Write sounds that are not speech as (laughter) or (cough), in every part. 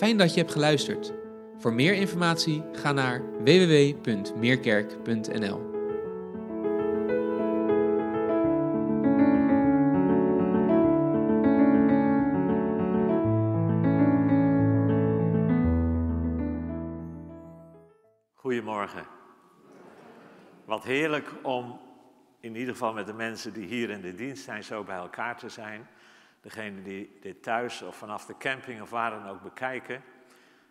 Fijn dat je hebt geluisterd. Voor meer informatie ga naar www.meerkerk.nl. Goedemorgen. Wat heerlijk om in ieder geval met de mensen die hier in de dienst zijn zo bij elkaar te zijn. Degene die dit thuis of vanaf de camping of waar dan ook bekijken.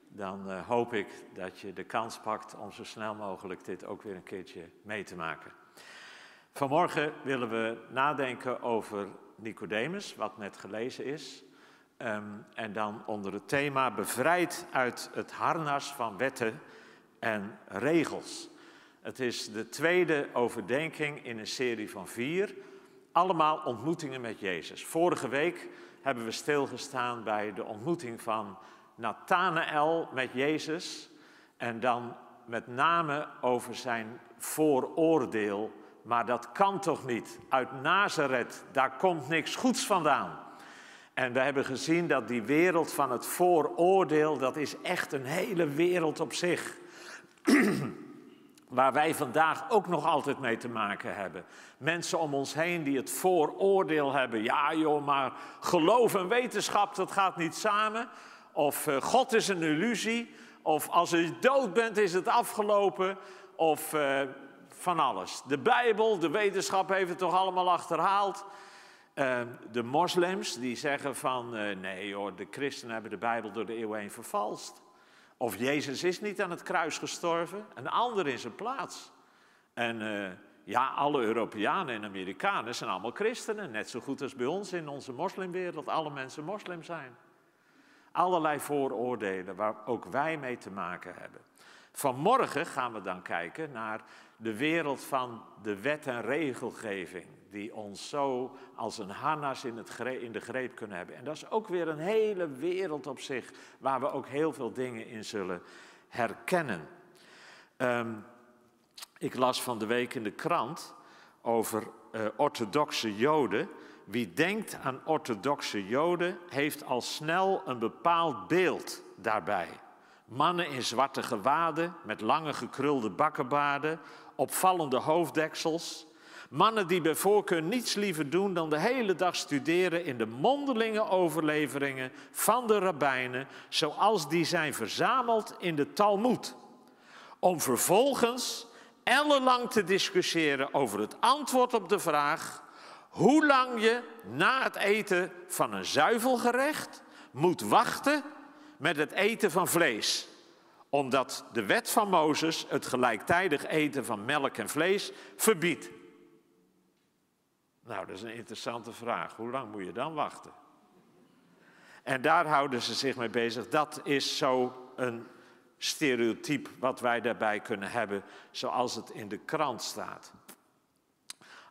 Dan uh, hoop ik dat je de kans pakt om zo snel mogelijk dit ook weer een keertje mee te maken. Vanmorgen willen we nadenken over Nicodemus, wat net gelezen is. Um, en dan onder het thema bevrijd uit het harnas van wetten en regels. Het is de tweede overdenking in een serie van vier. Allemaal ontmoetingen met Jezus. Vorige week hebben we stilgestaan bij de ontmoeting van Nathanael met Jezus. En dan met name over zijn vooroordeel. Maar dat kan toch niet? Uit Nazareth, daar komt niks goeds vandaan. En we hebben gezien dat die wereld van het vooroordeel, dat is echt een hele wereld op zich. (clears throat) Waar wij vandaag ook nog altijd mee te maken hebben. Mensen om ons heen die het vooroordeel hebben. Ja joh, maar geloof en wetenschap, dat gaat niet samen. Of uh, God is een illusie. Of als je dood bent is het afgelopen. Of uh, van alles. De Bijbel, de wetenschap heeft het toch allemaal achterhaald. Uh, de moslims die zeggen van nee hoor, de christenen hebben de Bijbel door de eeuwen heen vervalst. Of Jezus is niet aan het kruis gestorven, een ander in zijn plaats. En uh, ja, alle Europeanen en Amerikanen zijn allemaal christenen, net zo goed als bij ons in onze moslimwereld alle mensen moslim zijn. Allerlei vooroordelen waar ook wij mee te maken hebben. Vanmorgen gaan we dan kijken naar de wereld van de wet en regelgeving, die ons zo als een harnas in, het in de greep kunnen hebben. En dat is ook weer een hele wereld op zich, waar we ook heel veel dingen in zullen herkennen. Um, ik las van de week in de krant over uh, orthodoxe Joden. Wie denkt aan orthodoxe Joden, heeft al snel een bepaald beeld daarbij. Mannen in zwarte gewaden, met lange gekrulde bakkenbaarden, opvallende hoofddeksels. Mannen die bij voorkeur niets liever doen dan de hele dag studeren in de mondelinge overleveringen van de rabbijnen, zoals die zijn verzameld in de Talmud. Om vervolgens ellenlang te discussiëren over het antwoord op de vraag hoe lang je na het eten van een zuivelgerecht moet wachten met het eten van vlees omdat de wet van Mozes het gelijktijdig eten van melk en vlees verbiedt. Nou, dat is een interessante vraag. Hoe lang moet je dan wachten? En daar houden ze zich mee bezig. Dat is zo een stereotype wat wij daarbij kunnen hebben, zoals het in de krant staat.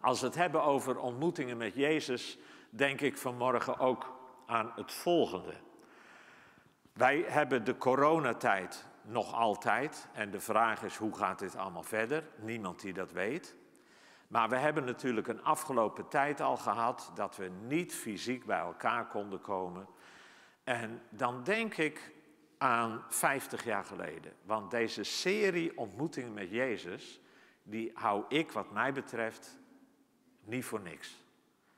Als we het hebben over ontmoetingen met Jezus, denk ik vanmorgen ook aan het volgende. Wij hebben de coronatijd nog altijd. En de vraag is hoe gaat dit allemaal verder? Niemand die dat weet. Maar we hebben natuurlijk een afgelopen tijd al gehad dat we niet fysiek bij elkaar konden komen. En dan denk ik aan 50 jaar geleden. Want deze serie ontmoetingen met Jezus, die hou ik wat mij betreft niet voor niks.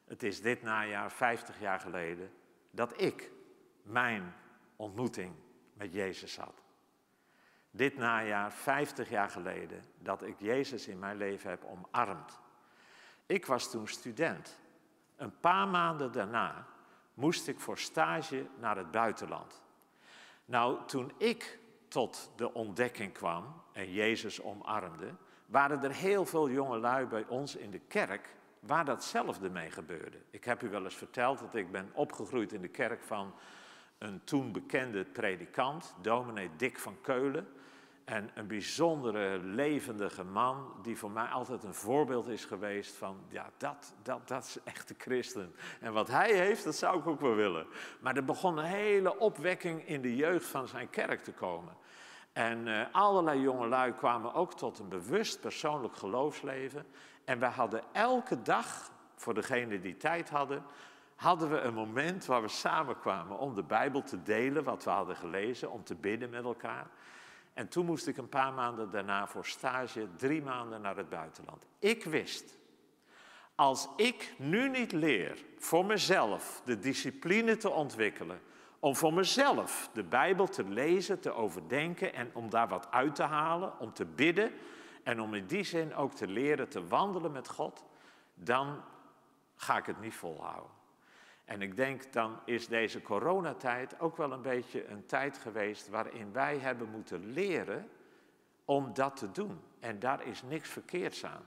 Het is dit najaar, 50 jaar geleden, dat ik mijn ontmoeting met Jezus had dit najaar, 50 jaar geleden, dat ik Jezus in mijn leven heb omarmd. Ik was toen student. Een paar maanden daarna moest ik voor stage naar het buitenland. Nou, toen ik tot de ontdekking kwam en Jezus omarmde, waren er heel veel jongelui bij ons in de kerk waar datzelfde mee gebeurde. Ik heb u wel eens verteld dat ik ben opgegroeid in de kerk van een toen bekende predikant, dominee Dick van Keulen. En een bijzondere, levendige man, die voor mij altijd een voorbeeld is geweest van, ja, dat, dat, dat is echt christen. En wat hij heeft, dat zou ik ook wel willen. Maar er begon een hele opwekking in de jeugd van zijn kerk te komen. En uh, allerlei jongelui kwamen ook tot een bewust persoonlijk geloofsleven. En we hadden elke dag, voor degenen die tijd hadden, hadden we een moment waar we samenkwamen om de Bijbel te delen, wat we hadden gelezen, om te bidden met elkaar. En toen moest ik een paar maanden daarna voor stage drie maanden naar het buitenland. Ik wist, als ik nu niet leer voor mezelf de discipline te ontwikkelen, om voor mezelf de Bijbel te lezen, te overdenken en om daar wat uit te halen, om te bidden en om in die zin ook te leren te wandelen met God, dan ga ik het niet volhouden. En ik denk dan is deze coronatijd ook wel een beetje een tijd geweest waarin wij hebben moeten leren om dat te doen. En daar is niks verkeerds aan.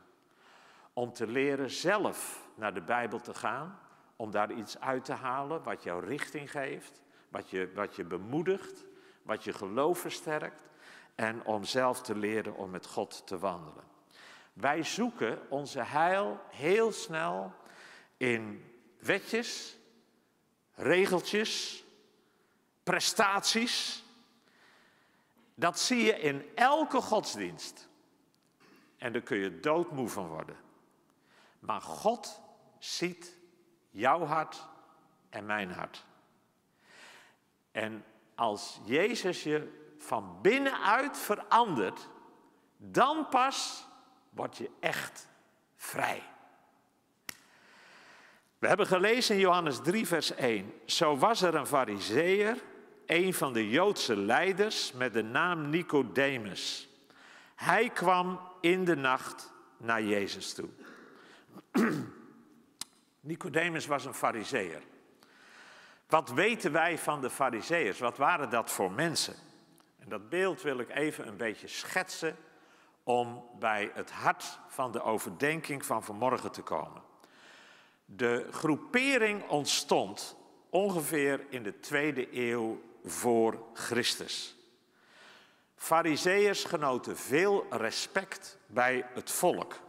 Om te leren zelf naar de Bijbel te gaan, om daar iets uit te halen wat jouw richting geeft, wat je, wat je bemoedigt, wat je geloof versterkt en om zelf te leren om met God te wandelen. Wij zoeken onze heil heel snel in wetjes, regeltjes, prestaties. Dat zie je in elke godsdienst. En daar kun je doodmoe van worden. Maar God ziet jouw hart en mijn hart. En als Jezus je van binnenuit verandert, dan pas word je echt vrij. We hebben gelezen in Johannes 3, vers 1. Zo was er een fariseer, een van de Joodse leiders, met de naam Nicodemus. Hij kwam in de nacht naar Jezus toe. (clears throat) Nicodemus was een fariseer. Wat weten wij van de fariseërs? Wat waren dat voor mensen? En dat beeld wil ik even een beetje schetsen om bij het hart van de overdenking van vanmorgen te komen. De groepering ontstond ongeveer in de tweede eeuw voor Christus. Fariseërs genoten veel respect bij het volk.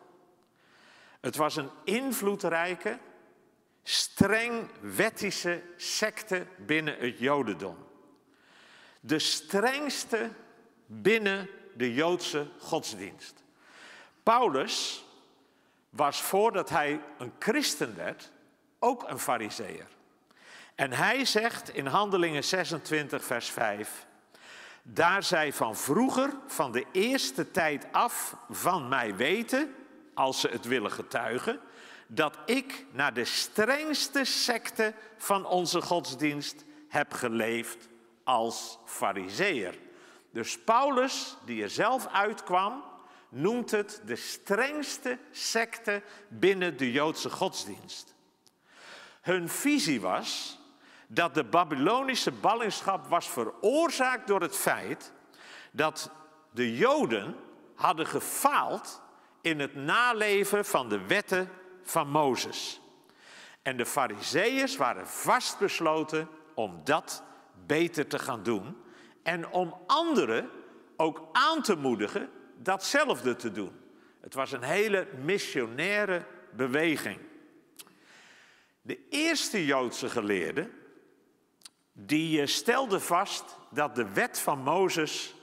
Het was een invloedrijke, streng wettische secte binnen het Jodendom. De strengste binnen de Joodse godsdienst. Paulus was voordat hij een christen werd ook een fariseer. En hij zegt in Handelingen 26, vers 5, daar zij van vroeger, van de eerste tijd af, van mij weten, als ze het willen getuigen, dat ik naar de strengste secte van onze godsdienst heb geleefd als fariseer. Dus Paulus, die er zelf uitkwam, noemt het de strengste secte binnen de Joodse godsdienst. Hun visie was dat de Babylonische ballingschap was veroorzaakt door het feit dat de Joden hadden gefaald in het naleven van de wetten van Mozes. En de Fariseeërs waren vastbesloten om dat beter te gaan doen en om anderen ook aan te moedigen datzelfde te doen. Het was een hele missionaire beweging. De eerste Joodse geleerde, die eh, stelde vast dat de wet van Mozes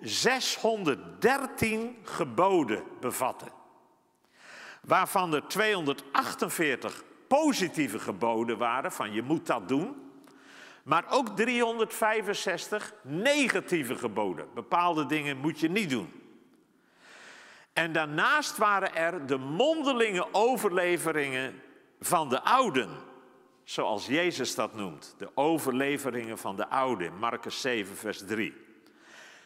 613 geboden bevatte. Waarvan er 248 positieve geboden waren van je moet dat doen. Maar ook 365 negatieve geboden. Bepaalde dingen moet je niet doen. En daarnaast waren er de mondelinge overleveringen van de ouden. Zoals Jezus dat noemt. De overleveringen van de ouden. Marcus 7, vers 3.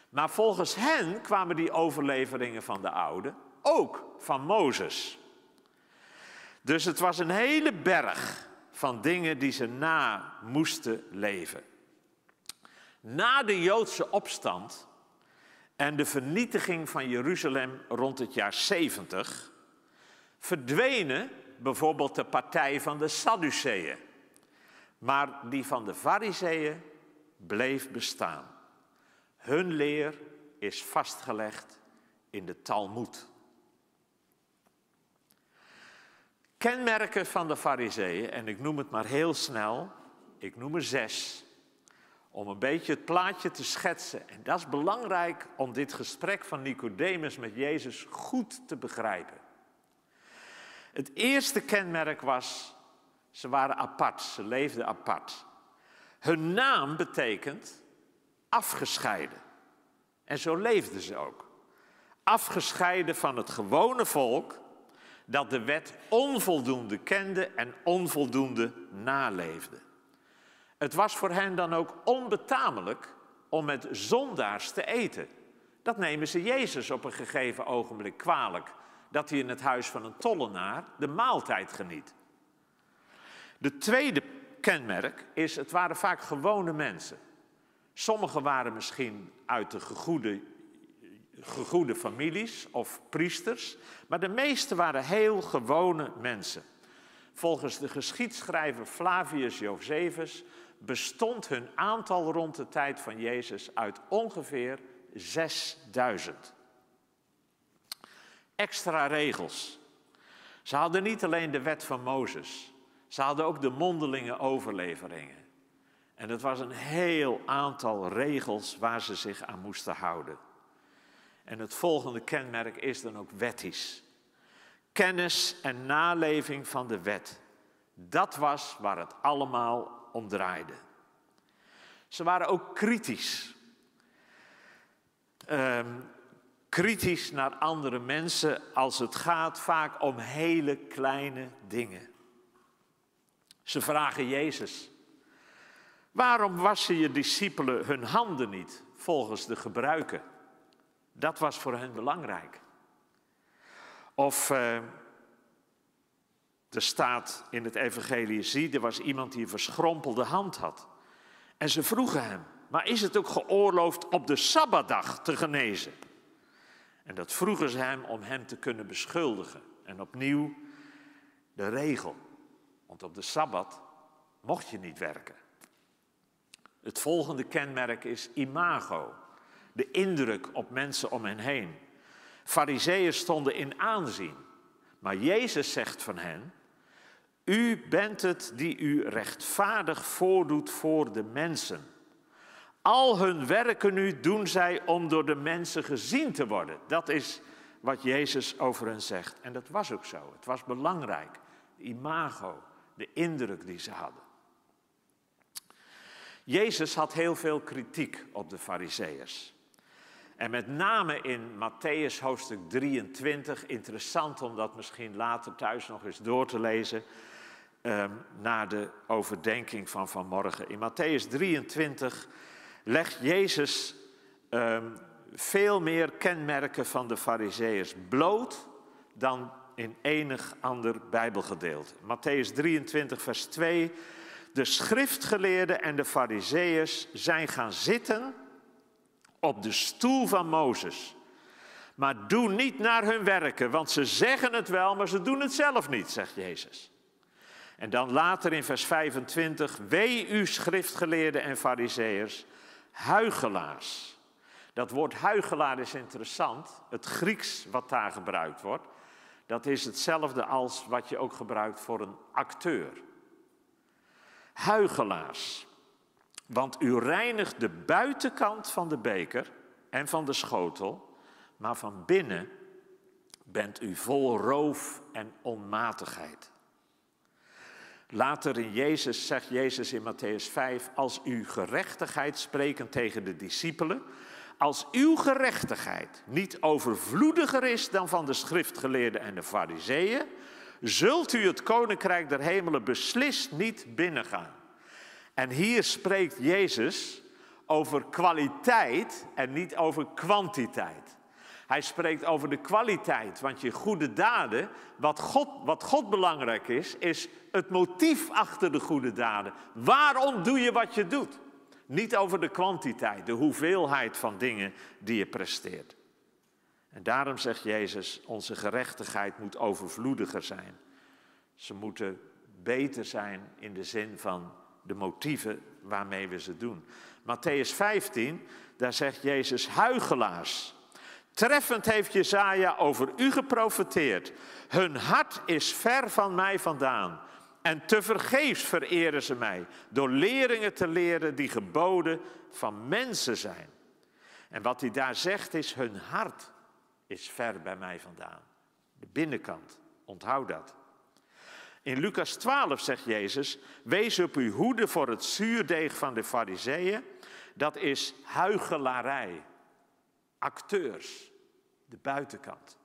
Maar volgens hen kwamen die overleveringen van de ouden ook van Mozes. Dus het was een hele berg van dingen die ze na moesten leven. Na de Joodse opstand en de vernietiging van Jeruzalem rond het jaar 70 verdwenen bijvoorbeeld de partij van de Sadduceeën. Maar die van de Fariseeën bleef bestaan. Hun leer is vastgelegd in de Talmud. Kenmerken van de Fariseeën, en ik noem het maar heel snel, ik noem er zes, om een beetje het plaatje te schetsen. En dat is belangrijk om dit gesprek van Nicodemus met Jezus goed te begrijpen. Het eerste kenmerk was Ze waren apart, ze leefden apart. Hun naam betekent afgescheiden. En zo leefden ze ook. Afgescheiden van het gewone volk dat de wet onvoldoende kende en onvoldoende naleefde. Het was voor hen dan ook onbetamelijk om met zondaars te eten. Dat nemen ze Jezus op een gegeven ogenblik kwalijk, dat hij in het huis van een tollenaar de maaltijd geniet. De tweede kenmerk is, het waren vaak gewone mensen. Sommigen waren misschien uit de gegoede, gegoede families of priesters, maar de meeste waren heel gewone mensen. Volgens de geschiedschrijver Flavius Josephus bestond hun aantal rond de tijd van Jezus uit ongeveer 6000. Extra regels. Ze hadden niet alleen de wet van Mozes, ze hadden ook de mondelinge overleveringen. En het was een heel aantal regels waar ze zich aan moesten houden. En het volgende kenmerk is dan ook wettisch. Kennis en naleving van de wet. Dat was waar het allemaal om draaide. Ze waren ook kritisch. Um, kritisch naar andere mensen als het gaat vaak om hele kleine dingen. Ze vragen Jezus: Waarom wassen je discipelen hun handen niet volgens de gebruiken? Dat was voor hen belangrijk. Of uh, er staat in het evangelie, zie, er was iemand die een verschrompelde hand had. En ze vroegen hem, maar is het ook geoorloofd op de Sabbatdag te genezen? En dat vroegen ze hem om hem te kunnen beschuldigen. En opnieuw de regel, want op de Sabbat mocht je niet werken. Het volgende kenmerk is imago, de indruk op mensen om hen heen. Fariseeën stonden in aanzien, maar Jezus zegt van hen: U bent het die u rechtvaardig voordoet voor de mensen. Al hun werken nu doen zij om door de mensen gezien te worden. Dat is wat Jezus over hen zegt. En dat was ook zo. Het was belangrijk. De imago, de indruk die ze hadden. Jezus had heel veel kritiek op de Fariseërs. En met name in Matthäus hoofdstuk 23, interessant om dat misschien later thuis nog eens door te lezen, um, na de overdenking van vanmorgen. In Matthäus 23 legt Jezus um, veel meer kenmerken van de Fariseërs bloot dan in enig ander Bijbelgedeelte. Matthäus 23, vers 2. De schriftgeleerden en de Fariseërs zijn gaan zitten op de stoel van Mozes. Maar doe niet naar hun werken, want ze zeggen het wel, maar ze doen het zelf niet, zegt Jezus. En dan later in vers 25, wee u schriftgeleerden en fariseërs, huigelaars. Dat woord huigelaar is interessant. Het Grieks wat daar gebruikt wordt, dat is hetzelfde als wat je ook gebruikt voor een acteur. Huigelaars. Want u reinigt de buitenkant van de beker en van de schotel, maar van binnen bent u vol roof en onmatigheid. Later in Jezus zegt Jezus in Matthäus 5, als u gerechtigheid spreken tegen de discipelen, als uw gerechtigheid niet overvloediger is dan van de schriftgeleerden en de fariseeën, zult u het koninkrijk der hemelen beslist niet binnengaan. En hier spreekt Jezus over kwaliteit en niet over kwantiteit. Hij spreekt over de kwaliteit, want je goede daden, wat God, wat God belangrijk is, is het motief achter de goede daden. Waarom doe je wat je doet? Niet over de kwantiteit, de hoeveelheid van dingen die je presteert. En daarom zegt Jezus, onze gerechtigheid moet overvloediger zijn. Ze moeten beter zijn in de zin van de motieven waarmee we ze doen. Matthäus 15, daar zegt Jezus huigelaars. Treffend heeft Jezaja over u geprofeteerd. Hun hart is ver van mij vandaan. En tevergeefs vereren ze mij door leringen te leren die geboden van mensen zijn. En wat hij daar zegt is, hun hart is ver bij mij vandaan. De binnenkant, onthoud dat. In Lucas 12 zegt Jezus, wees op uw hoede voor het zuurdeeg van de fariseeën. Dat is huigelarij, acteurs, de buitenkant.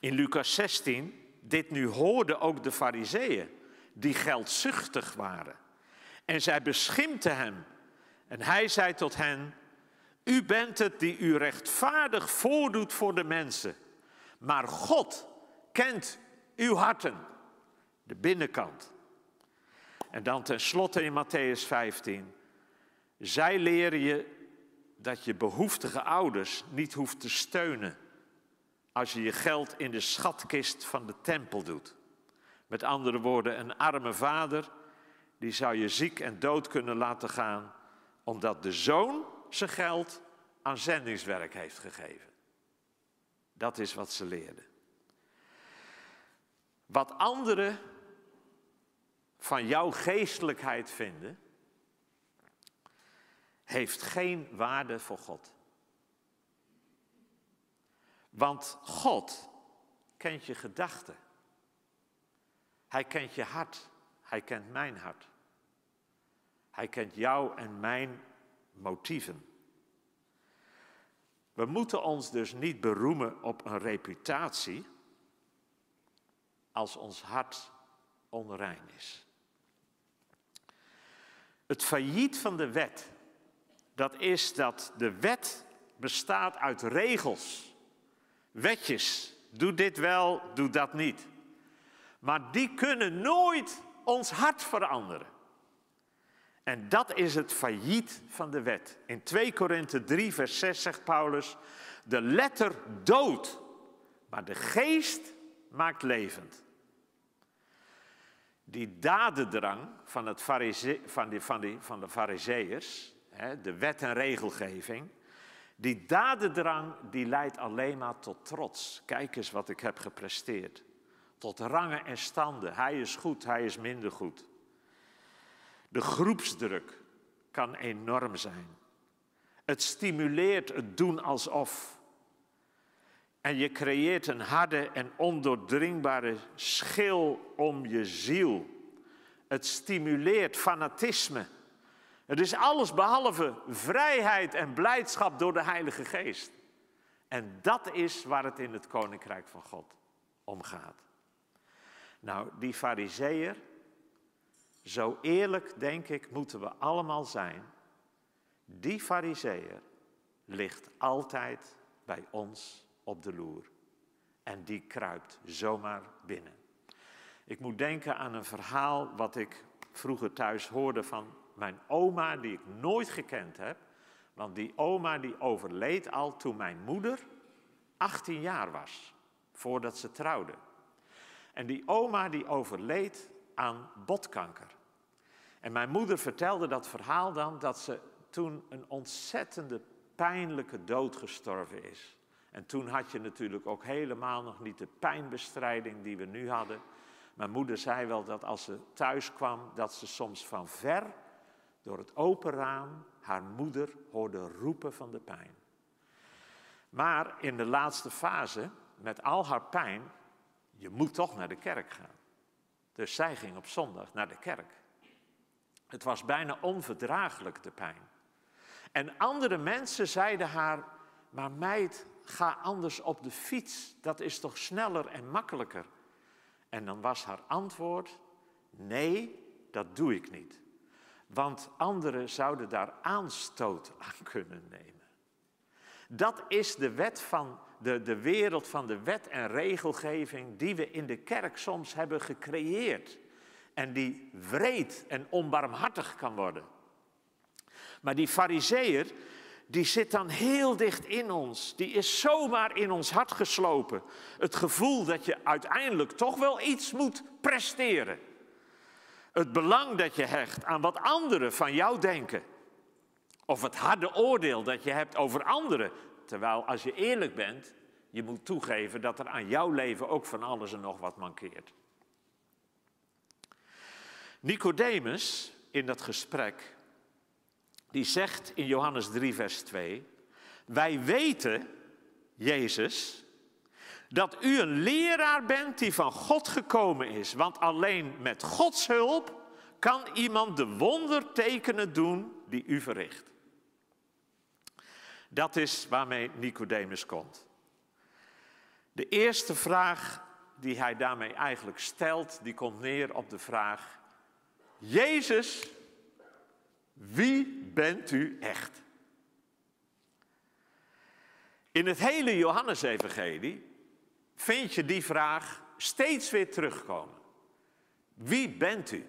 In Lucas 16, dit nu hoorden ook de fariseeën, die geldzuchtig waren. En zij beschimpten hem. En hij zei tot hen, u bent het die u rechtvaardig voordoet voor de mensen. Maar God kent uw harten, de binnenkant. En dan tenslotte in Matthäus 15. Zij leren je dat je behoeftige ouders niet hoeft te steunen als je je geld in de schatkist van de tempel doet. Met andere woorden, een arme vader, die zou je ziek en dood kunnen laten gaan, omdat de zoon zijn geld aan zendingswerk heeft gegeven. Dat is wat ze leerden. Wat anderen van jouw geestelijkheid vinden, heeft geen waarde voor God. Want God kent je gedachten. Hij kent je hart. Hij kent mijn hart. Hij kent jou en mijn motieven. We moeten ons dus niet beroemen op een reputatie als ons hart onrein is. Het failliet van de wet, dat is dat de wet bestaat uit regels, wetjes. Doe dit wel, doe dat niet. Maar die kunnen nooit ons hart veranderen. En dat is het failliet van de wet. In 2 Korinthe 3, vers 6 zegt Paulus: De letter dood, maar de geest maakt levend. Die dadendrang van, het van, die, van, van de fariseërs, de wet en regelgeving, die dadendrang die leidt alleen maar tot trots. Kijk eens wat ik heb gepresteerd. Tot rangen en standen. Hij is goed, hij is minder goed. De groepsdruk kan enorm zijn. Het stimuleert het doen alsof. En je creëert een harde en ondoordringbare schil om je ziel. Het stimuleert fanatisme. Het is alles behalve vrijheid en blijdschap door de Heilige Geest. En dat is waar het in het Koninkrijk van God om gaat. Nou, die fariseer, zo eerlijk denk ik moeten we allemaal zijn. Die fariseer ligt altijd bij ons op de loer. En die kruipt zomaar binnen. Ik moet denken aan een verhaal wat ik vroeger thuis hoorde van mijn oma, die ik nooit gekend heb. Want die oma die overleed al toen mijn moeder 18 jaar was, voordat ze trouwde. En die oma die overleed aan botkanker. En mijn moeder vertelde dat verhaal dan dat ze toen een ontzettende pijnlijke dood gestorven is. En toen had je natuurlijk ook helemaal nog niet de pijnbestrijding die we nu hadden. Mijn moeder zei wel dat als ze thuis kwam, dat ze soms van ver door het open raam haar moeder hoorde roepen van de pijn. Maar in de laatste fase, met al haar pijn, je moet toch naar de kerk gaan. Dus zij ging op zondag naar de kerk. Het was bijna onverdraaglijk, de pijn. En andere mensen zeiden haar, maar meid, ga anders op de fiets. Dat is toch sneller en makkelijker? En dan was haar antwoord, nee, dat doe ik niet. Want anderen zouden daar aanstoot aan kunnen nemen. Dat is de wet van de, de wereld van de wet en regelgeving die we in de kerk soms hebben gecreëerd. En die wreed en onbarmhartig kan worden. Maar die fariseer, die zit dan heel dicht in ons. Die is zomaar in ons hart geslopen. Het gevoel dat je uiteindelijk toch wel iets moet presteren. Het belang dat je hecht aan wat anderen van jou denken. Of het harde oordeel dat je hebt over anderen. Terwijl als je eerlijk bent, je moet toegeven dat er aan jouw leven ook van alles en nog wat mankeert. Nicodemus in dat gesprek, die zegt in Johannes 3, vers 2, wij weten, Jezus, dat u een leraar bent die van God gekomen is. Want alleen met Gods hulp kan iemand de wondertekenen doen die u verricht. Dat is waarmee Nicodemus komt. De eerste vraag die hij daarmee eigenlijk stelt, die komt neer op de vraag: Jezus, wie bent u echt? In het hele Johannesevangelie vind je die vraag steeds weer terugkomen. Wie bent u?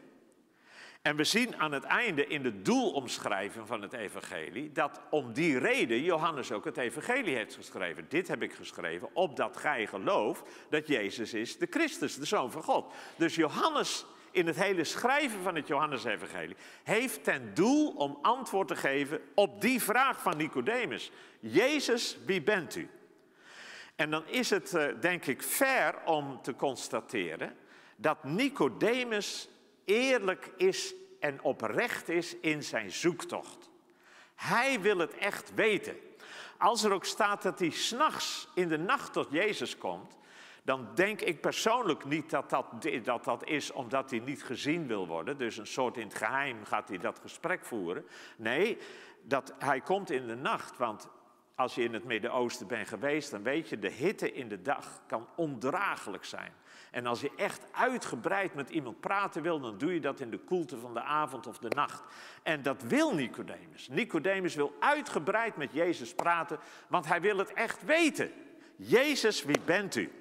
En we zien aan het einde in de doelomschrijving van het evangelie dat om die reden Johannes ook het evangelie heeft geschreven. Dit heb ik geschreven opdat gij gelooft dat Jezus is de Christus, de Zoon van God. Dus Johannes in het hele schrijven van het Johannesevangelie heeft ten doel om antwoord te geven op die vraag van Nicodemus. Jezus, wie bent u? En dan is het eh, denk ik fair om te constateren dat Nicodemus eerlijk is en oprecht is in zijn zoektocht. Hij wil het echt weten. Als er ook staat dat hij s'nachts in de nacht tot Jezus komt, dan denk ik persoonlijk niet dat dat, dat dat is omdat hij niet gezien wil worden. Dus een soort in het geheim gaat hij dat gesprek voeren. Nee, dat hij komt in de nacht, want als je in het Midden-Oosten bent geweest, dan weet je, de hitte in de dag kan ondraaglijk zijn. En als je echt uitgebreid met iemand praten wil, dan doe je dat in de koelte van de avond of de nacht. En dat wil Nicodemus. Nicodemus wil uitgebreid met Jezus praten, want hij wil het echt weten. Jezus, wie bent u?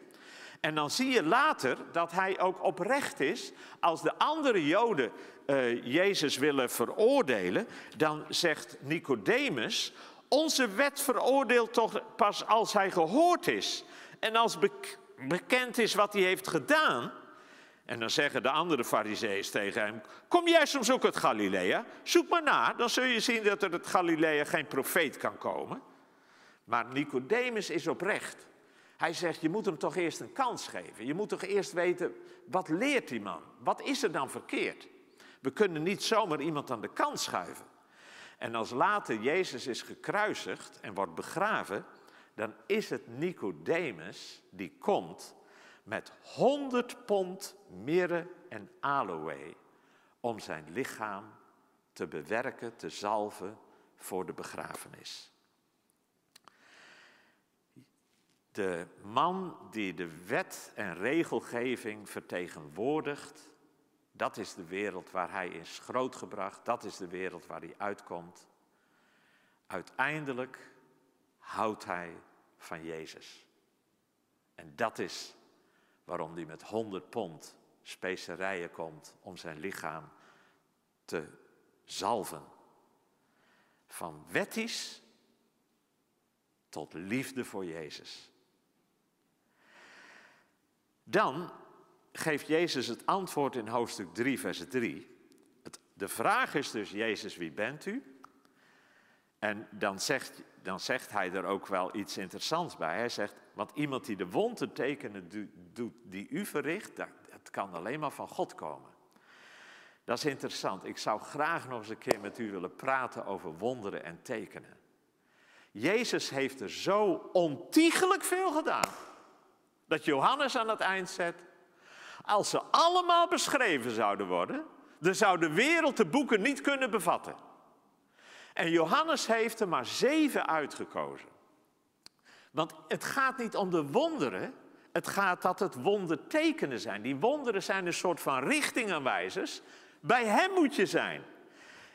En dan zie je later dat hij ook oprecht is. Als de andere Joden uh, Jezus willen veroordelen, dan zegt Nicodemus: Onze wet veroordeelt toch pas als hij gehoord is. En als bekend is wat hij heeft gedaan. En dan zeggen de andere fariseeën tegen hem: Kom jij soms ook uit Galilea? Zoek maar na, dan zul je zien dat er uit Galilea geen profeet kan komen. Maar Nicodemus is oprecht. Hij zegt: Je moet hem toch eerst een kans geven. Je moet toch eerst weten: wat leert die man? Wat is er dan verkeerd? We kunnen niet zomaar iemand aan de kant schuiven. En als later Jezus is gekruisigd en wordt begraven, dan is het Nicodemus die komt met 100 pond mirre en aloe om zijn lichaam te bewerken, te zalven voor de begrafenis. De man die de wet en regelgeving vertegenwoordigt, dat is de wereld waar hij is grootgebracht, dat is de wereld waar hij uitkomt. Uiteindelijk houdt hij van Jezus. En dat is waarom hij met 100 pond specerijen komt om zijn lichaam te zalven. Van wettisch tot liefde voor Jezus. Dan geeft Jezus het antwoord in hoofdstuk 3, vers 3. de vraag is dus, Jezus, wie bent u? En dan zegt, dan zegt hij er ook wel iets interessants bij. Hij zegt, want iemand die de wondertekenen doet die u verricht, dat, dat kan alleen maar van God komen. Dat is interessant. Ik zou graag nog eens een keer met u willen praten over wonderen en tekenen. Jezus heeft er zo ontiegelijk veel gedaan. Dat Johannes aan het eind zet. Als ze allemaal beschreven zouden worden, dan zou de wereld de boeken niet kunnen bevatten. En Johannes heeft er maar zeven uitgekozen. Want het gaat niet om de wonderen, het gaat dat het wondertekenen zijn. Die wonderen zijn een soort van richtingaanwijzers. Bij hem moet je zijn.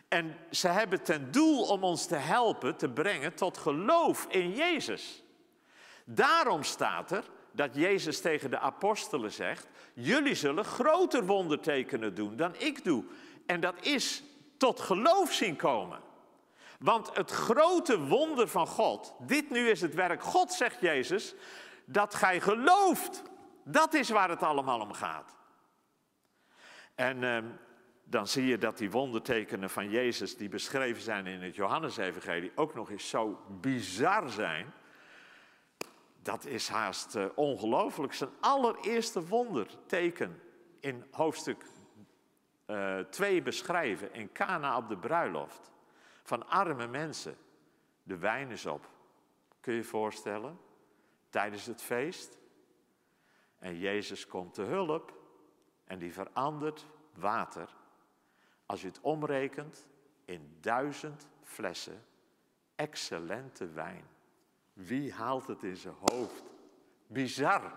En ze hebben ten doel om ons te helpen te brengen tot geloof in Jezus. Daarom staat er dat Jezus tegen de apostelen zegt: Jullie zullen groter wondertekenen doen dan ik doe. En dat is tot geloof zien komen. Want het grote wonder van God, dit nu is het werk God, zegt Jezus, dat gij gelooft. Dat is waar het allemaal om gaat. En eh, dan zie je dat die wondertekenen van Jezus, die beschreven zijn in het Johannesevangelie, ook nog eens zo bizar zijn. Dat is haast uh, ongelooflijk. Zijn allereerste wonderteken in hoofdstuk 2 uh, beschrijven, in Cana op de bruiloft van arme mensen. De wijn is op. Kun je je voorstellen? Tijdens het feest. En Jezus komt te hulp en die verandert water. Als je het omrekent in duizend flessen excellente wijn. Wie haalt het in zijn hoofd? Bizar.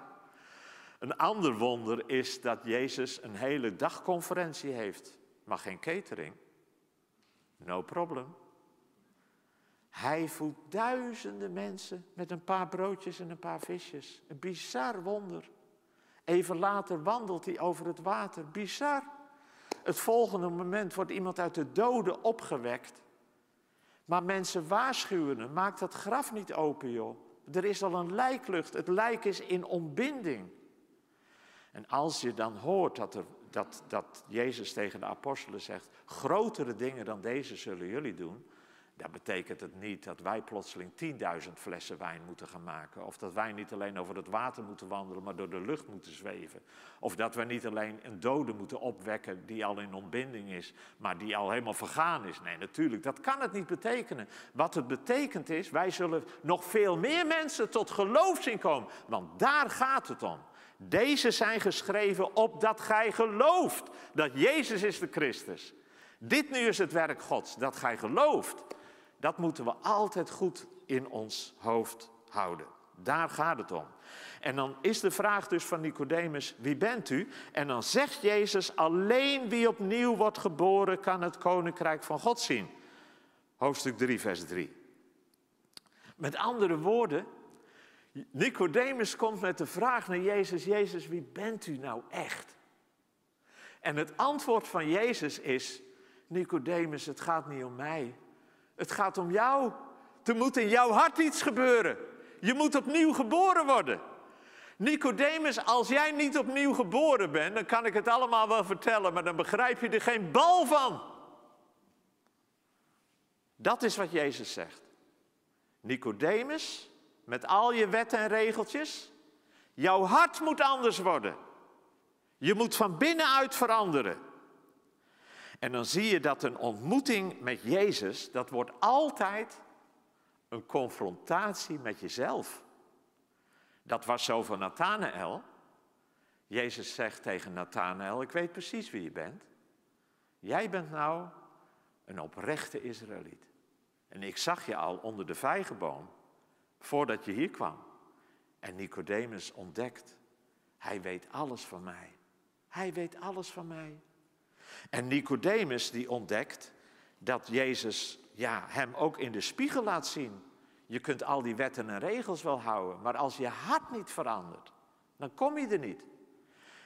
Een ander wonder is dat Jezus een hele dagconferentie heeft, maar geen catering. No problem. Hij voedt duizenden mensen met een paar broodjes en een paar visjes. Een bizar wonder. Even later wandelt hij over het water. Bizar. Het volgende moment wordt iemand uit de doden opgewekt. Maar mensen waarschuwen hem, maak dat graf niet open joh. Er is al een lijklucht, het lijk is in ontbinding. En als je dan hoort dat, er, dat, dat Jezus tegen de apostelen zegt, grotere dingen dan deze zullen jullie doen, dan betekent het niet dat wij plotseling 10.000 flessen wijn moeten gaan maken. Of dat wij niet alleen over het water moeten wandelen, maar door de lucht moeten zweven. Of dat we niet alleen een dode moeten opwekken die al in ontbinding is, maar die al helemaal vergaan is. Nee, natuurlijk, dat kan het niet betekenen. Wat het betekent is, wij zullen nog veel meer mensen tot geloof zien komen. Want daar gaat het om. Deze zijn geschreven opdat gij gelooft dat Jezus is de Christus. Dit nu is het werk Gods, dat gij gelooft. Dat moeten we altijd goed in ons hoofd houden. Daar gaat het om. En dan is de vraag dus van Nicodemus, wie bent u? En dan zegt Jezus, alleen wie opnieuw wordt geboren kan het koninkrijk van God zien. Hoofdstuk 3, vers 3. Met andere woorden, Nicodemus komt met de vraag naar Jezus, Jezus, wie bent u nou echt? En het antwoord van Jezus is, Nicodemus, het gaat niet om mij. Het gaat om jou. Er moet in jouw hart iets gebeuren. Je moet opnieuw geboren worden. Nicodemus, als jij niet opnieuw geboren bent, dan kan ik het allemaal wel vertellen, maar dan begrijp je er geen bal van. Dat is wat Jezus zegt. Nicodemus, met al je wetten en regeltjes, jouw hart moet anders worden. Je moet van binnenuit veranderen. En dan zie je dat een ontmoeting met Jezus, dat wordt altijd een confrontatie met jezelf. Dat was zo van Nathanael. Jezus zegt tegen Nathanael, ik weet precies wie je bent. Jij bent nou een oprechte Israëliet. En ik zag je al onder de vijgenboom voordat je hier kwam. En Nicodemus ontdekt, hij weet alles van mij. Hij weet alles van mij. En Nicodemus die ontdekt dat Jezus ja, hem ook in de spiegel laat zien. Je kunt al die wetten en regels wel houden, maar als je hart niet verandert, dan kom je er niet.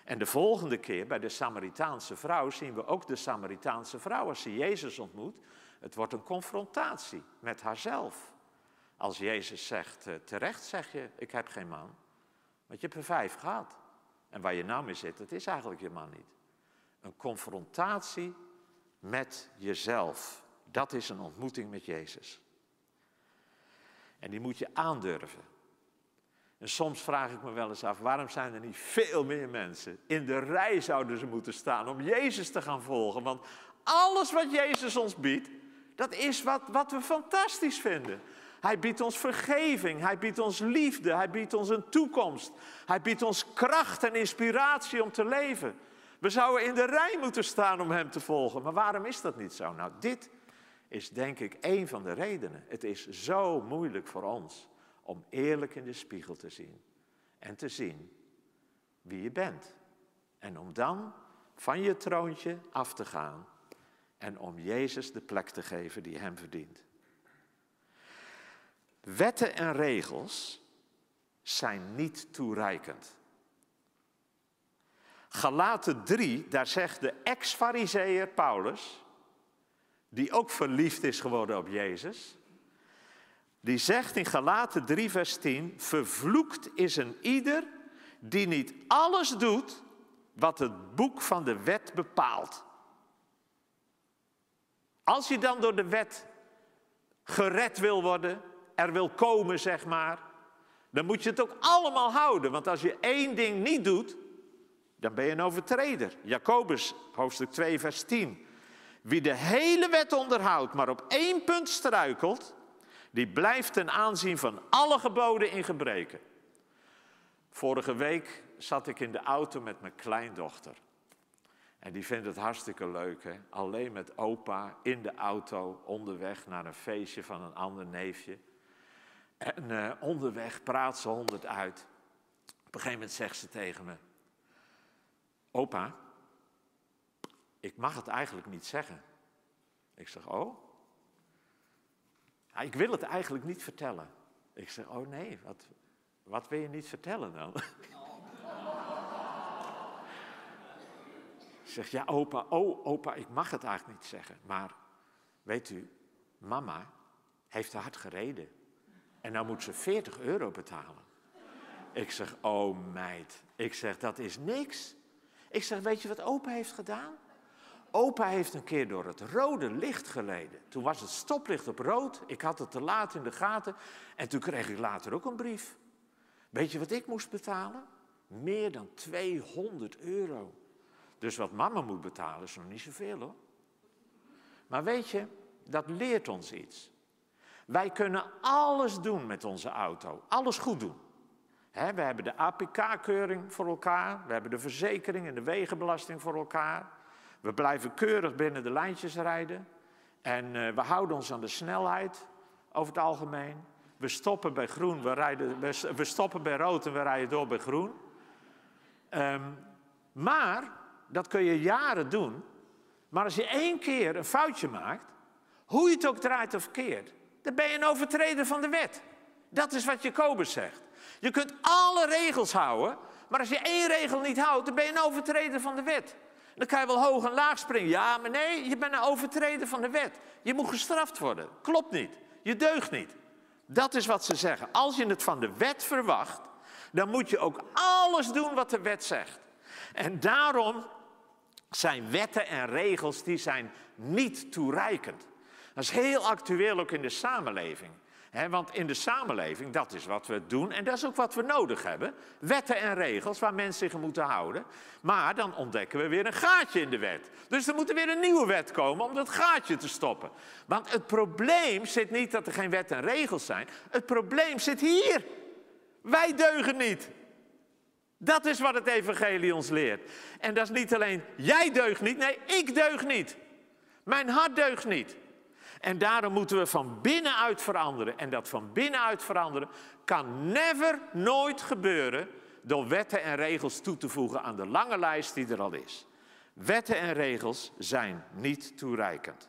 En de volgende keer bij de Samaritaanse vrouw zien we ook de Samaritaanse vrouw als ze Jezus ontmoet. Het wordt een confrontatie met haarzelf. Als Jezus zegt, eh, terecht zeg je, ik heb geen man, want je hebt er vijf gehad. En waar je nou mee zit, dat is eigenlijk je man niet. Een confrontatie met jezelf. Dat is een ontmoeting met Jezus. En die moet je aandurven. En soms vraag ik me wel eens af, waarom zijn er niet veel meer mensen? In de rij zouden ze moeten staan om Jezus te gaan volgen. Want alles wat Jezus ons biedt, dat is wat, wat we fantastisch vinden. Hij biedt ons vergeving, hij biedt ons liefde, hij biedt ons een toekomst. Hij biedt ons kracht en inspiratie om te leven. We zouden in de rij moeten staan om Hem te volgen. Maar waarom is dat niet zo? Nou, dit is denk ik een van de redenen. Het is zo moeilijk voor ons om eerlijk in de spiegel te zien. En te zien wie je bent. En om dan van je troontje af te gaan. En om Jezus de plek te geven die Hem verdient. Wetten en regels zijn niet toereikend. Galaten 3, daar zegt de ex-fariseer Paulus, die ook verliefd is geworden op Jezus, die zegt in Galaten 3, vers 10, vervloekt is een ieder die niet alles doet wat het boek van de wet bepaalt. Als je dan door de wet gered wil worden, er wil komen, zeg maar, dan moet je het ook allemaal houden. Want als je één ding niet doet, dan ben je een overtreder. Jacobus, hoofdstuk 2, vers 10. Wie de hele wet onderhoudt, maar op één punt struikelt, die blijft ten aanzien van alle geboden in gebreken. Vorige week zat ik in de auto met mijn kleindochter. En die vindt het hartstikke leuk, hè? Alleen met opa in de auto onderweg naar een feestje van een ander neefje. En uh, onderweg praat ze honderd uit. Op een gegeven moment zegt ze tegen me: Opa, ik mag het eigenlijk niet zeggen. Ik zeg: Oh? Ja, ik wil het eigenlijk niet vertellen. Ik zeg: Oh nee, wat, wat wil je niet vertellen dan? Zegt, ja opa, oh opa, ik mag het eigenlijk niet zeggen. Maar weet u, mama heeft te hard gereden. En nou moet ze 40 euro betalen. Ik zeg, oh meid. Ik zeg, dat is niks. Ik zeg, weet je wat opa heeft gedaan? Opa heeft een keer door het rode licht geleden. Toen was het stoplicht op rood. Ik had het te laat in de gaten. En toen kreeg ik later ook een brief. Weet je wat ik moest betalen? Meer dan 200 euro. Dus wat mama moet betalen is nog niet zoveel hoor. Maar weet je, dat leert ons iets. Wij kunnen alles doen met onze auto, alles goed doen. We hebben de APK-keuring voor elkaar, we hebben de verzekering en de wegenbelasting voor elkaar. We blijven keurig binnen de lijntjes rijden en eh, we houden ons aan de snelheid over het algemeen. We stoppen bij groen, we, rijden, we, stoppen bij rood en we rijden door bij groen. Ehm, maar dat kun je jaren doen. Maar als je één keer een foutje maakt, hoe je het ook draait of keert, dan ben je een overtreder van de wet. Dat is wat Jacobus zegt. Je kunt alle regels houden, maar als je één regel niet houdt, dan ben je een overtreder van de wet. Dan kan je wel hoog en laag springen. Ja, maar nee, je bent een overtreder van de wet. Je moet gestraft worden. Klopt niet. Je deugt niet. Dat is wat ze zeggen. Als je het van de wet verwacht, dan moet je ook alles doen wat de wet zegt. En daarom zijn wetten en regels die zijn niet toereikend. Dat is heel actueel ook in de samenleving. Want in de samenleving, dat is wat we doen en dat is ook wat we nodig hebben. Wetten en regels waar mensen zich moeten houden. Maar dan ontdekken we weer een gaatje in de wet. Dus er moet er weer een nieuwe wet komen om dat gaatje te stoppen. Want het probleem zit niet dat er geen wetten en regels zijn. Het probleem zit hier. Wij deugen niet. Dat is wat het evangelie ons leert. En dat is niet alleen jij deugt niet, nee, ik deug niet. Mijn hart deugt niet. En daarom moeten we van binnenuit veranderen. En dat van binnenuit veranderen kan never, nooit gebeuren door wetten en regels toe te voegen aan de lange lijst die er al is. Wetten en regels zijn niet toereikend.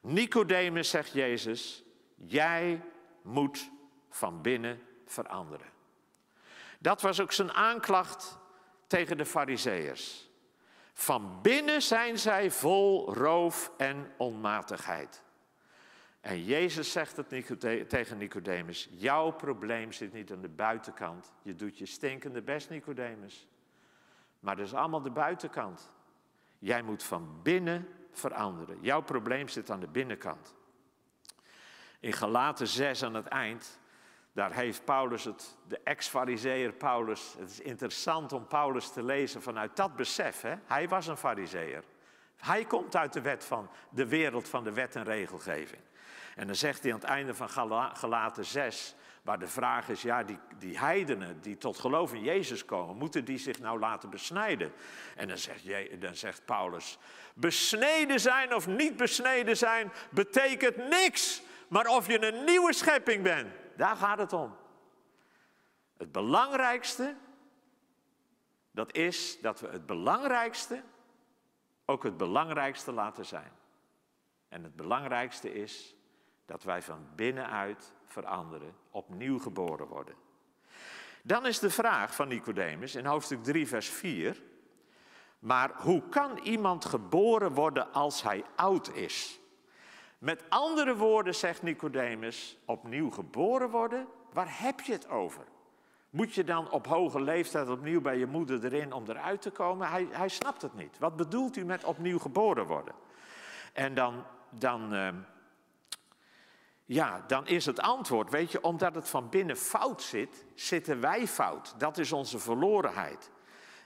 Nicodemus zegt Jezus, jij moet van binnen veranderen. Dat was ook zijn aanklacht tegen de Fariseërs. Van binnen zijn zij vol roof en onmatigheid. En Jezus zegt het tegen Nicodemus: Jouw probleem zit niet aan de buitenkant. Je doet je stinkende best, Nicodemus. Maar dat is allemaal de buitenkant. Jij moet van binnen veranderen. Jouw probleem zit aan de binnenkant. In Galaten 6 aan het eind daar heeft Paulus het, de ex-fariseer Paulus. Het is interessant om Paulus te lezen vanuit dat besef. Hè? Hij was een fariseer. Hij komt uit de, wet van, de wereld van de wet en regelgeving. En dan zegt hij aan het einde van Galaten 6, waar de vraag is, ja, die, die heidenen die tot geloof in Jezus komen, moeten die zich nou laten besnijden? En dan zegt, dan zegt Paulus, besneden zijn of niet besneden zijn, betekent niks. Maar of je een nieuwe schepping bent, daar gaat het om. Het belangrijkste, dat is dat we het belangrijkste ook het belangrijkste laten zijn. En het belangrijkste is dat wij van binnenuit veranderen, opnieuw geboren worden. Dan is de vraag van Nicodemus in hoofdstuk 3, vers 4. Maar hoe kan iemand geboren worden als hij oud is? Met andere woorden zegt Nicodemus, opnieuw geboren worden, waar heb je het over? Moet je dan op hoge leeftijd opnieuw bij je moeder erin om eruit te komen? Hij, hij snapt het niet. Wat bedoelt u met opnieuw geboren worden? En dan, dan, uh, ja, dan is het antwoord, weet je, omdat het van binnen fout zit, zitten wij fout. Dat is onze verlorenheid.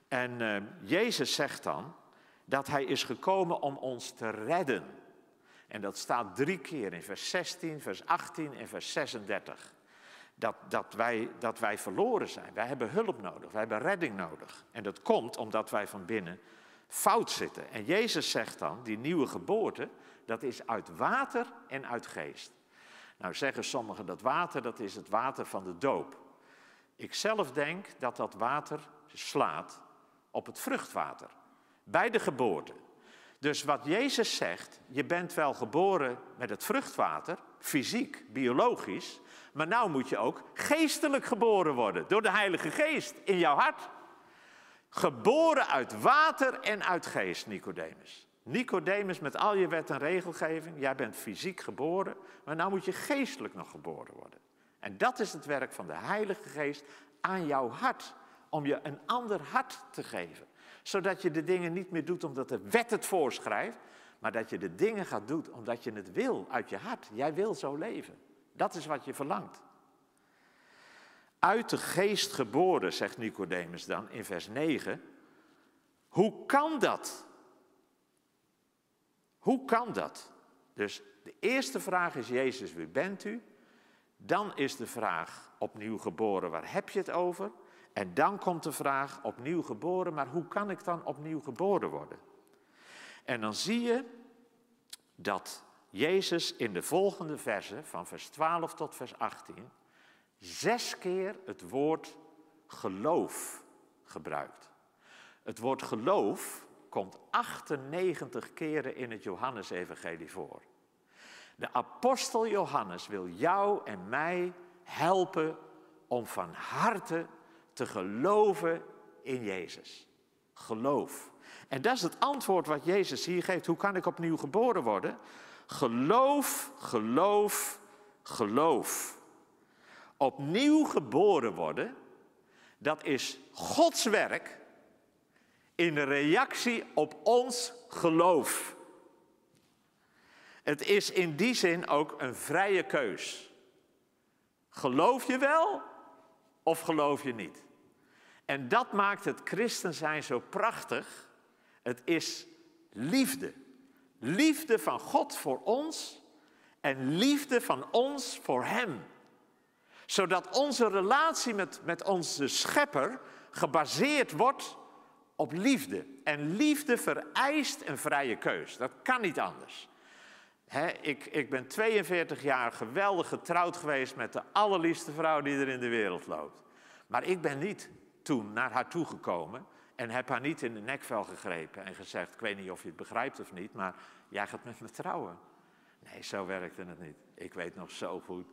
En uh, Jezus zegt dan dat hij is gekomen om ons te redden. En dat staat drie keer in vers 16, vers 18 en vers 36. dat, dat, wij, dat wij verloren zijn. Wij hebben hulp nodig, wij hebben redding nodig. En dat komt omdat wij van binnen fout zitten. En Jezus zegt dan, die nieuwe geboorte, dat is uit water en uit geest. Nou zeggen sommigen dat water, dat is het water van de doop. Ik zelf denk dat dat water slaat op het vruchtwater. Bij de geboorte. Dus wat Jezus zegt, je bent wel geboren met het vruchtwater, fysiek, biologisch, maar nou moet je ook geestelijk geboren worden door de Heilige Geest in jouw hart. Geboren uit water en uit geest, Nicodemus. Nicodemus met al je wet en regelgeving, jij bent fysiek geboren, maar nou moet je geestelijk nog geboren worden. En dat is het werk van de Heilige Geest aan jouw hart, om je een ander hart te geven. Zodat je de dingen niet meer doet omdat de wet het voorschrijft, maar dat je de dingen gaat doen omdat je het wil uit je hart. Jij wil zo leven. Dat is wat je verlangt. Uit de geest geboren, zegt Nicodemus dan in vers 9. Hoe kan dat? Hoe kan dat? Dus de eerste vraag is Jezus, wie bent u? Dan is de vraag opnieuw geboren, waar heb je het over? En dan komt de vraag opnieuw geboren, maar hoe kan ik dan opnieuw geboren worden? En dan zie je dat Jezus in de volgende versen, van vers 12 tot vers 18, zes keer het woord geloof gebruikt. Het woord geloof komt 98 keren in het Johannesevangelie voor. De apostel Johannes wil jou en mij helpen om van harte te geloven in Jezus. Geloof. En dat is het antwoord wat Jezus hier geeft. Hoe kan ik opnieuw geboren worden? Geloof, geloof, geloof. Opnieuw geboren worden, dat is Gods werk in reactie op ons geloof. Het is in die zin ook een vrije keus. Geloof je wel of geloof je niet? En dat maakt het christen zijn zo prachtig. Het is liefde. Liefde van God voor ons en liefde van ons voor Hem. Zodat onze relatie met, met onze schepper gebaseerd wordt op liefde. En liefde vereist een vrije keus. Dat kan niet anders. ik, ik ben 42 jaar geweldig getrouwd geweest met de allerliefste vrouw die er in de wereld loopt. Maar ik ben niet toen naar haar toegekomen en heb haar niet in de nekvel gegrepen en gezegd: Ik weet niet of je het begrijpt of niet, maar jij gaat met me trouwen. Nee, zo werkte het niet. Ik weet nog zo goed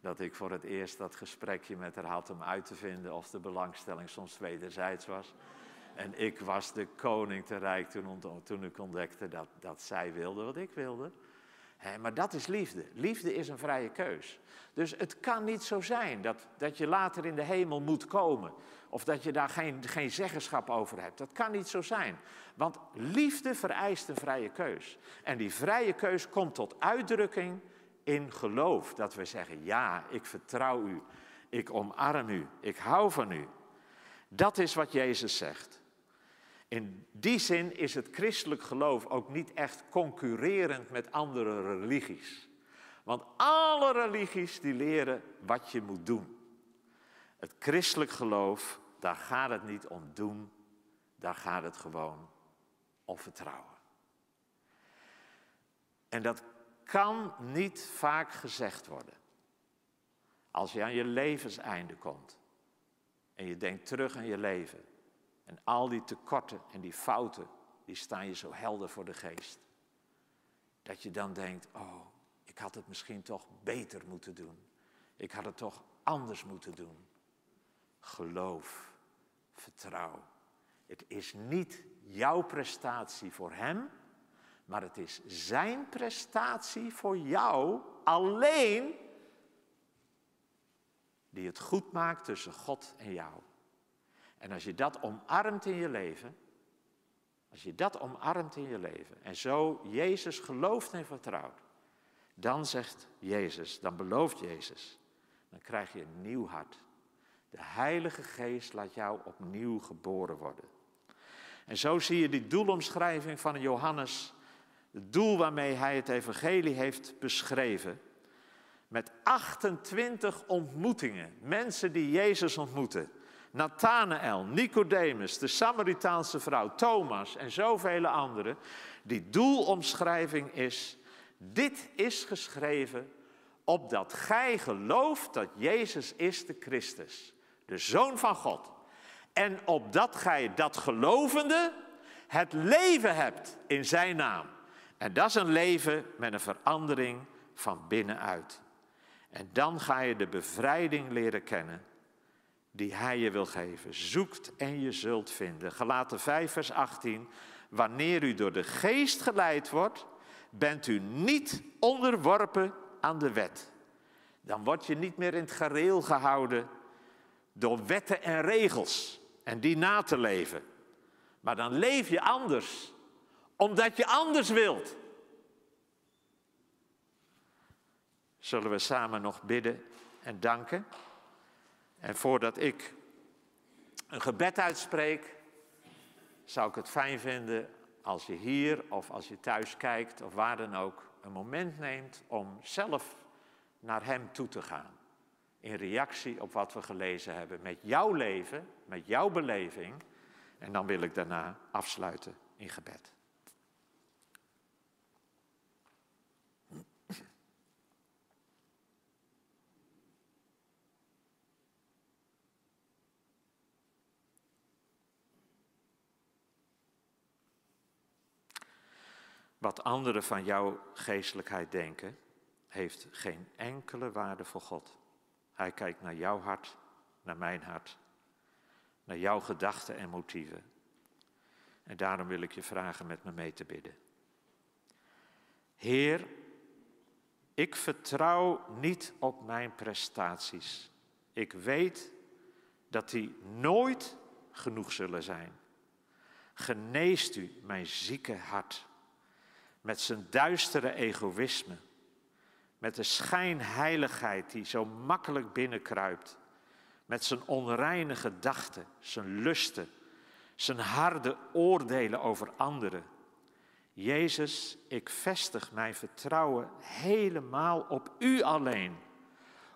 dat ik voor het eerst dat gesprekje met haar had om uit te vinden of de belangstelling soms wederzijds was. En ik was de koning te rijk toen, ik ontdekte dat, dat zij wilde wat ik wilde. maar dat is liefde. Liefde is een vrije keus. Dus het kan niet zo zijn dat, dat je later in de hemel moet komen. Of dat je daar geen, geen zeggenschap over hebt. Dat kan niet zo zijn. Want liefde vereist een vrije keus. En die vrije keus komt tot uitdrukking in geloof. Dat we zeggen, ja, ik vertrouw u. Ik omarm u. Ik hou van u. Dat is wat Jezus zegt. In die zin is het christelijk geloof ook niet echt concurrerend met andere religies. Want alle religies die leren wat je moet doen. Het christelijk geloof, daar gaat het niet om doen, daar gaat het gewoon om vertrouwen. En dat kan niet vaak gezegd worden. Als je aan je levenseinde komt en je denkt terug aan je leven en al die tekorten en die fouten, die staan je zo helder voor de geest. Dat je dan denkt, oh, ik had het misschien toch beter moeten doen. Ik had het toch anders moeten doen. Geloof, vertrouw. Het is niet jouw prestatie voor Hem, maar het is Zijn prestatie voor jou alleen die het goed maakt tussen God en jou. En als je dat omarmt in je leven, als je dat omarmt in je leven en zo Jezus gelooft en vertrouwt, dan zegt Jezus, dan belooft Jezus, dan krijg je een nieuw hart. De Heilige Geest laat jou opnieuw geboren worden. En zo zie je die doelomschrijving van Johannes, het doel waarmee hij het evangelie heeft beschreven. met 28 ontmoetingen. Mensen die Jezus ontmoeten. Nathanael, Nicodemus, de Samaritaanse vrouw, Thomas en zoveel anderen. Die doelomschrijving is, dit is geschreven opdat gij gelooft dat Jezus is de Christus, de Zoon van God. En opdat gij dat gelovende het leven hebt in zijn naam. En dat is een leven met een verandering van binnenuit. En dan ga je de bevrijding leren kennen die hij je wil geven. Zoekt en je zult vinden. Gelaten 5 vers 18. Wanneer u door de geest geleid wordt, bent u niet onderworpen aan de wet. Dan word je niet meer in het gareel gehouden door wetten en regels en die na te leven. Maar dan leef je anders, omdat je anders wilt. Zullen we samen nog bidden en danken? En voordat ik een gebed uitspreek, zou ik het fijn vinden als je hier of als je thuis kijkt of waar dan ook een moment neemt om zelf naar Hem toe te gaan. In reactie op wat we gelezen hebben. Met jouw leven, met jouw beleving. En dan wil ik daarna afsluiten in gebed. Wat anderen van jouw geestelijkheid denken, heeft geen enkele waarde voor God. Hij kijkt naar jouw hart, naar mijn hart, naar jouw gedachten en motieven. En daarom wil ik je vragen met me mee te bidden. Heer, ik vertrouw niet op mijn prestaties. Ik weet dat die nooit genoeg zullen zijn. Geneest u mijn zieke hart met zijn duistere egoïsme, met de schijnheiligheid die zo makkelijk binnenkruipt, met zijn onreine gedachten, zijn lusten, zijn harde oordelen over anderen. Jezus, ik vestig mijn vertrouwen helemaal op U alleen,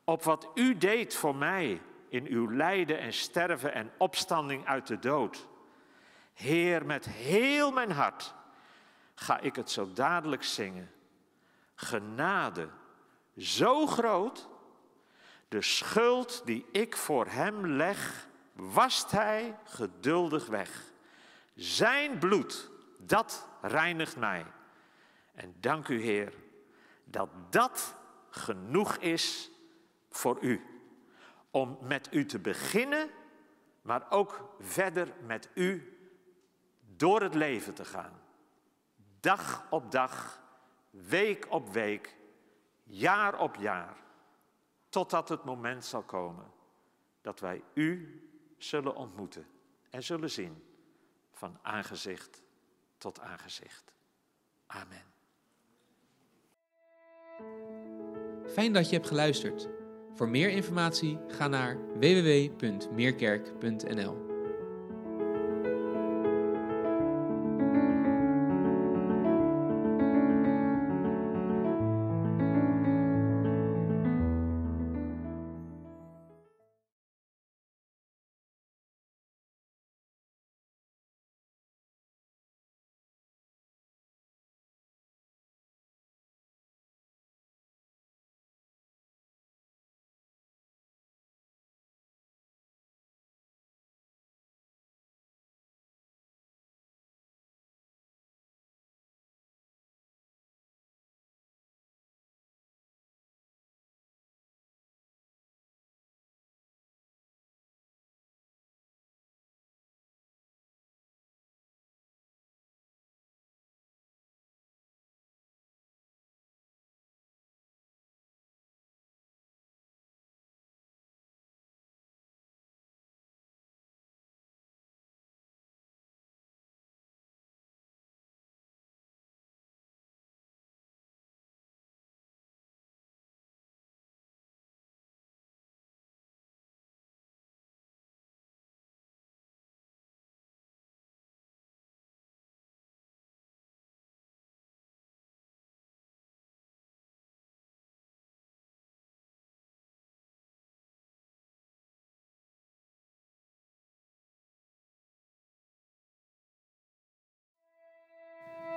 op wat U deed voor mij in uw lijden en sterven en opstanding uit de dood. Heer, met heel mijn hart ga ik het zo dadelijk zingen. Genade, zo groot, de schuld die ik voor hem leg, wast hij geduldig weg. Zijn bloed, dat reinigt mij. En dank u Heer, dat dat genoeg is voor u. Om met u te beginnen, maar ook verder met u door het leven te gaan dag op dag, week op week, jaar op jaar, totdat het moment zal komen dat wij U zullen ontmoeten en zullen zien van aangezicht tot aangezicht. Amen. Fijn dat je hebt geluisterd. Voor meer informatie ga naar www.meerkerk.nl.